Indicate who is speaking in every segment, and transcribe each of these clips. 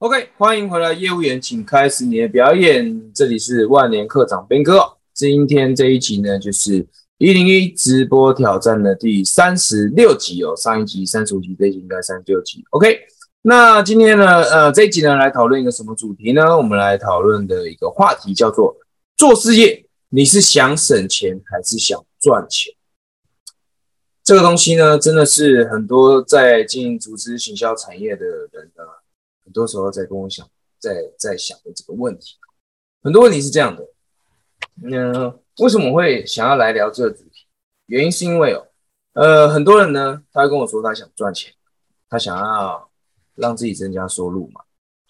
Speaker 1: OK，欢迎回来，业务员，请开始你的表演。这里是万年课长斌哥。今天这一集呢，就是一零一直播挑战的第三十六集哦。上一集三十五集，这一集应该三十六集。OK，那今天呢，呃，这一集呢，来讨论一个什么主题呢？我们来讨论的一个话题叫做做事业，你是想省钱还是想赚钱？这个东西呢，真的是很多在经营组织行销产业的人呢。很多时候在跟我想，在在想的这个问题，很多问题是这样的。嗯，为什么会想要来聊这个主题？原因是因为哦，呃，很多人呢，他会跟我说他想赚钱，他想要让自己增加收入嘛，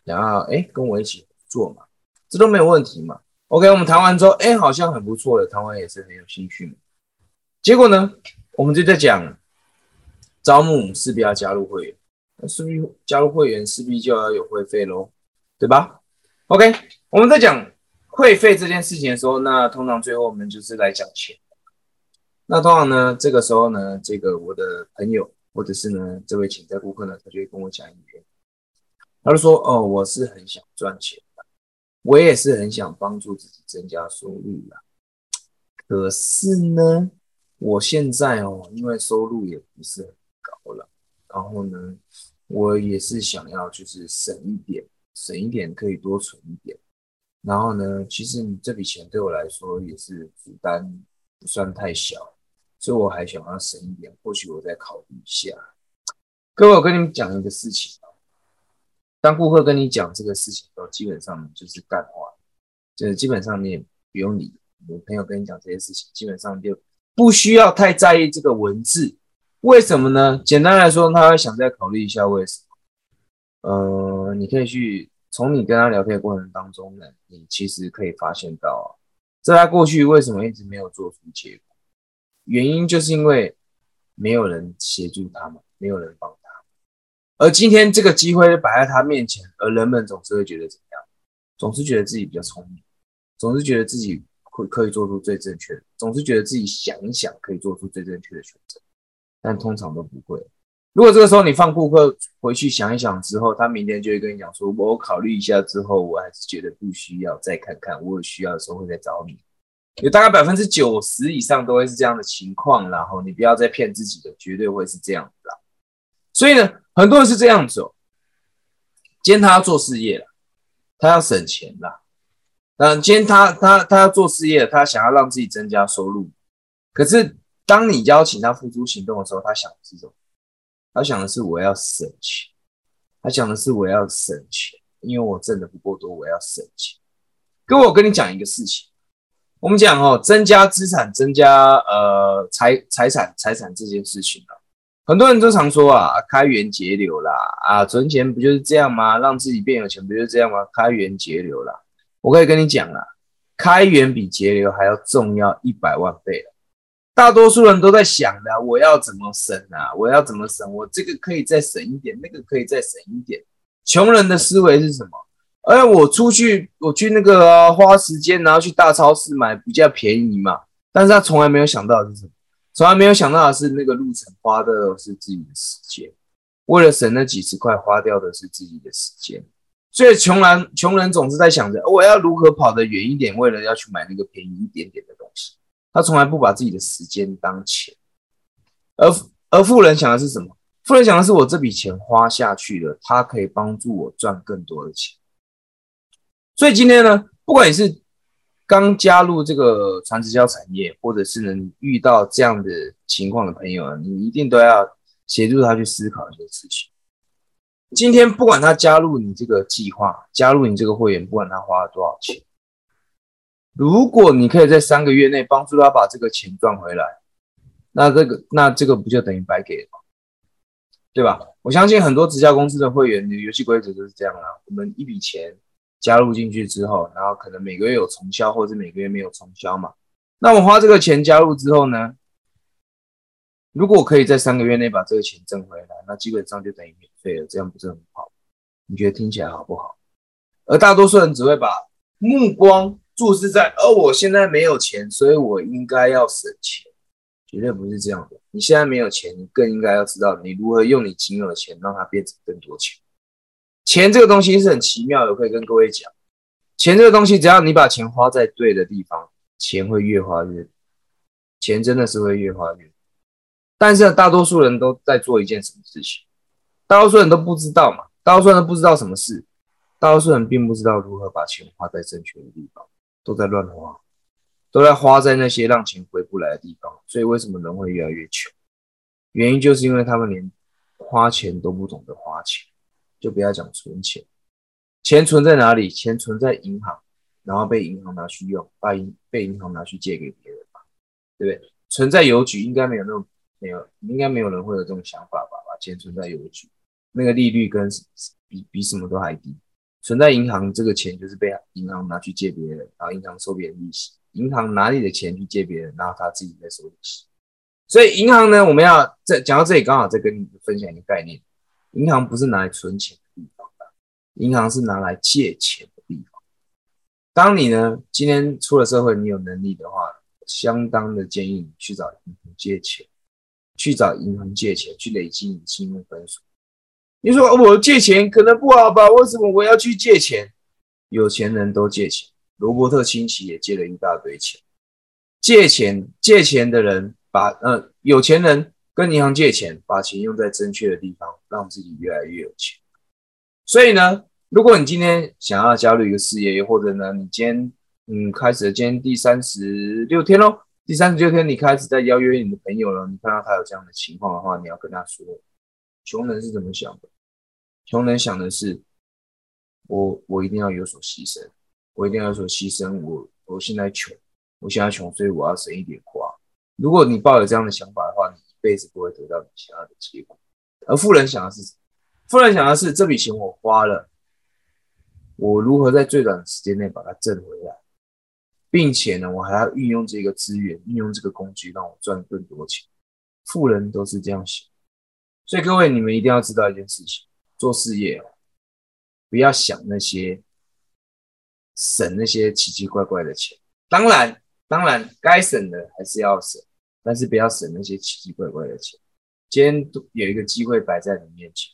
Speaker 1: 想要哎跟我一起做嘛，这都没有问题嘛。OK，我们谈完之后，哎，好像很不错的，谈完也是很有兴趣嘛。结果呢，我们就在讲招募势必要加入会员。那势必加入会员，势必就要有会费喽，对吧？OK，我们在讲会费这件事情的时候，那通常最后我们就是来讲钱。那通常呢，这个时候呢，这个我的朋友或者是呢这位潜在顾客呢，他就会跟我讲一遍，他就说：“哦，我是很想赚钱的，我也是很想帮助自己增加收入的。可是呢，我现在哦，因为收入也不是很，然后呢。”我也是想要，就是省一点，省一点可以多存一点。然后呢，其实你这笔钱对我来说也是负担不算太小，所以我还想要省一点。或许我再考虑一下。各位，我跟你们讲一个事情啊，当顾客跟你讲这个事情的时候，基本上就是干话，就是基本上你也不用理。我朋友跟你讲这些事情，基本上就不需要太在意这个文字。为什么呢？简单来说，他会想再考虑一下为什么。呃，你可以去从你跟他聊天的过程当中呢，你其实可以发现到，在他过去为什么一直没有做出结果，原因就是因为没有人协助他嘛，没有人帮他。而今天这个机会摆在他面前，而人们总是会觉得怎么样？总是觉得自己比较聪明，总是觉得自己会可以做出最正确的，总是觉得自己想一想可以做出最正确的选择。但通常都不会。如果这个时候你放顾客回去想一想之后，他明天就会跟你讲说：“我考虑一下之后，我还是觉得不需要，再看看。我有需要的时候会再找你。”有大概百分之九十以上都会是这样的情况。然后你不要再骗自己的，绝对会是这样子。所以呢，很多人是这样子哦。今天他要做事业了，他要省钱啦。嗯，今天他他他要做事业，他想要让自己增加收入，可是。当你邀请他付诸行动的时候，他想的是什么？他想的是我要省钱，他想的是我要省钱，因为我挣的不够多，我要省钱。跟，我跟你讲一个事情，我们讲哦，增加资产、增加呃财财产、财产这件事情啊，很多人都常说啊，开源节流啦，啊，存钱不就是这样吗？让自己变有钱不就是这样吗？开源节流啦，我可以跟你讲啊，开源比节流还要重要一百万倍了。大多数人都在想的，我要怎么省啊？我要怎么省？我这个可以再省一点，那个可以再省一点。穷人的思维是什么？哎，我出去，我去那个花时间，然后去大超市买比较便宜嘛。但是他从来没有想到是什么？从来没有想到的是那个路程花的是自己的时间，为了省那几十块，花掉的是自己的时间。所以穷人，穷人总是在想着，我要如何跑得远一点，为了要去买那个便宜一点点的东西。他从来不把自己的时间当钱，而而富人想的是什么？富人想的是我这笔钱花下去了，他可以帮助我赚更多的钱。所以今天呢，不管你是刚加入这个传直销产业，或者是能遇到这样的情况的朋友啊，你一定都要协助他去思考一些事情。今天不管他加入你这个计划，加入你这个会员，不管他花了多少钱。如果你可以在三个月内帮助他把这个钱赚回来，那这个那这个不就等于白给了吗？对吧？我相信很多直销公司的会员的游戏规则就是这样啦。我们一笔钱加入进去之后，然后可能每个月有重销，或者每个月没有重销嘛。那我花这个钱加入之后呢，如果可以在三个月内把这个钱挣回来，那基本上就等于免费了。这样不是很好？你觉得听起来好不好？而大多数人只会把目光。注视在，哦，我现在没有钱，所以我应该要省钱，绝对不是这样的。你现在没有钱，你更应该要知道你如何用你仅有的钱让它变成更多钱。钱这个东西是很奇妙的，我可以跟各位讲，钱这个东西，只要你把钱花在对的地方，钱会越花越，钱真的是会越花越。但是大多数人都在做一件什么事情？大多数人都不知道嘛，大多数人都不知道什么事，大多数人并不知道如何把钱花在正确的地方，都在乱花，都在花在那些让钱回不来的地方。所以为什么人会越来越穷？原因就是因为他们连花钱都不懂得花钱，就不要讲存钱。钱存在哪里？钱存在银行，然后被银行拿去用，把银被银行拿去借给别人嘛，对不对？存在邮局应该没有那种没有，应该没有人会有这种想法吧？把钱存在邮局，那个利率跟比比什么都还低。存在银行这个钱就是被银行拿去借别人，然后银行收别人利息。银行拿你的钱去借别人，然后他自己在收利息。所以银行呢，我们要在讲到这里，刚好再跟你分享一个概念：银行不是拿来存钱的地方，银行是拿来借钱的地方。当你呢今天出了社会，你有能力的话，相当的建议你去找银行借钱，去找银行借钱，去累积你信用分数。你说我借钱可能不好吧？为什么我要去借钱？有钱人都借钱，罗伯特清崎也借了一大堆钱。借钱借钱的人。把呃有钱人跟银行借钱，把钱用在正确的地方，让自己越来越有钱。所以呢，如果你今天想要加入一个事业，或者呢，你今天嗯开始今天第三十六天喽，第三十六天你开始在邀约你的朋友了，你看到他有这样的情况的话，你要跟他说，穷人是怎么想的？穷人想的是，我我一定要有所牺牲，我一定要有所牺牲，我我现在穷，我现在穷，所以我要省一点花。如果你抱有这样的想法的话，你一辈子不会得到你想要的结果。而富人想的是？富人想的是这笔钱我花了，我如何在最短的时间内把它挣回来，并且呢，我还要运用这个资源，运用这个工具，让我赚更多钱。富人都是这样想，所以各位你们一定要知道一件事情：做事业，不要想那些省那些奇奇怪怪的钱。当然，当然该省的还是要省。但是不要省那些奇奇怪怪的钱。今天有一个机会摆在你面前，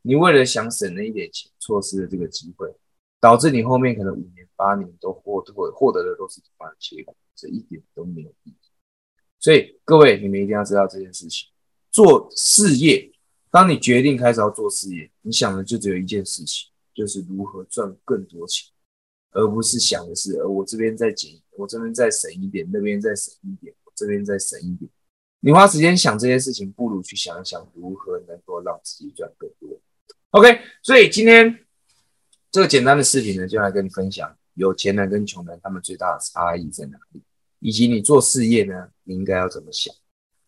Speaker 1: 你为了想省那一点钱，错失了这个机会，导致你后面可能五年、八年都获获获得的都是同样的结果，这一点都没有意义。所以各位，你们一定要知道这件事情。做事业，当你决定开始要做事业，你想的就只有一件事情，就是如何赚更多钱，而不是想的是，呃，我这边再减，我这边再省一点，那边再省一点。我这边再省一点，你花时间想这些事情，不如去想一想如何能够让自己赚更多。OK，所以今天这个简单的视频呢，就来跟你分享有钱人跟穷人他们最大的差异在哪里，以及你做事业呢，你应该要怎么想？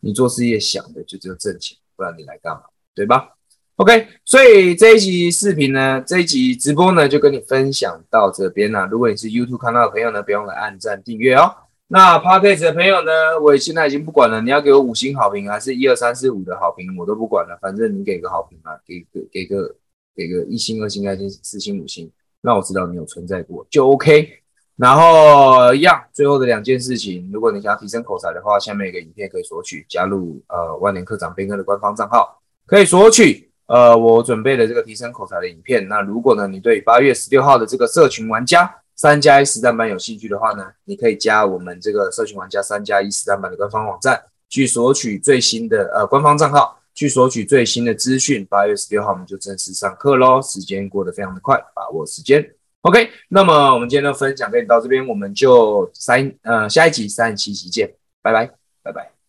Speaker 1: 你做事业想的就只有挣钱，不然你来干嘛？对吧？OK，所以这一集视频呢，这一集直播呢，就跟你分享到这边了。如果你是 YouTube 看到的朋友呢，不用来按赞订阅哦。那 Podcast 的朋友呢？我现在已经不管了，你要给我五星好评，还是一二三四五的好评，我都不管了。反正你给个好评嘛，给个给个给个一星、二星、三星、四星、五星，让我知道你有存在过就 OK。然后一样，最后的两件事情，如果你想要提升口才的话，下面有个影片可以索取，加入呃万年课长编哥的官方账号，可以索取呃我准备的这个提升口才的影片。那如果呢，你对八月十六号的这个社群玩家。三加一实战班有兴趣的话呢，你可以加我们这个社群玩家三加一实战班的官方网站，去索取最新的呃官方账号，去索取最新的资讯。八月十六号我们就正式上课喽，时间过得非常的快，把握时间。OK，那么我们今天的分享跟你到这边，我们就三呃下一集三十七集见，拜拜，拜拜。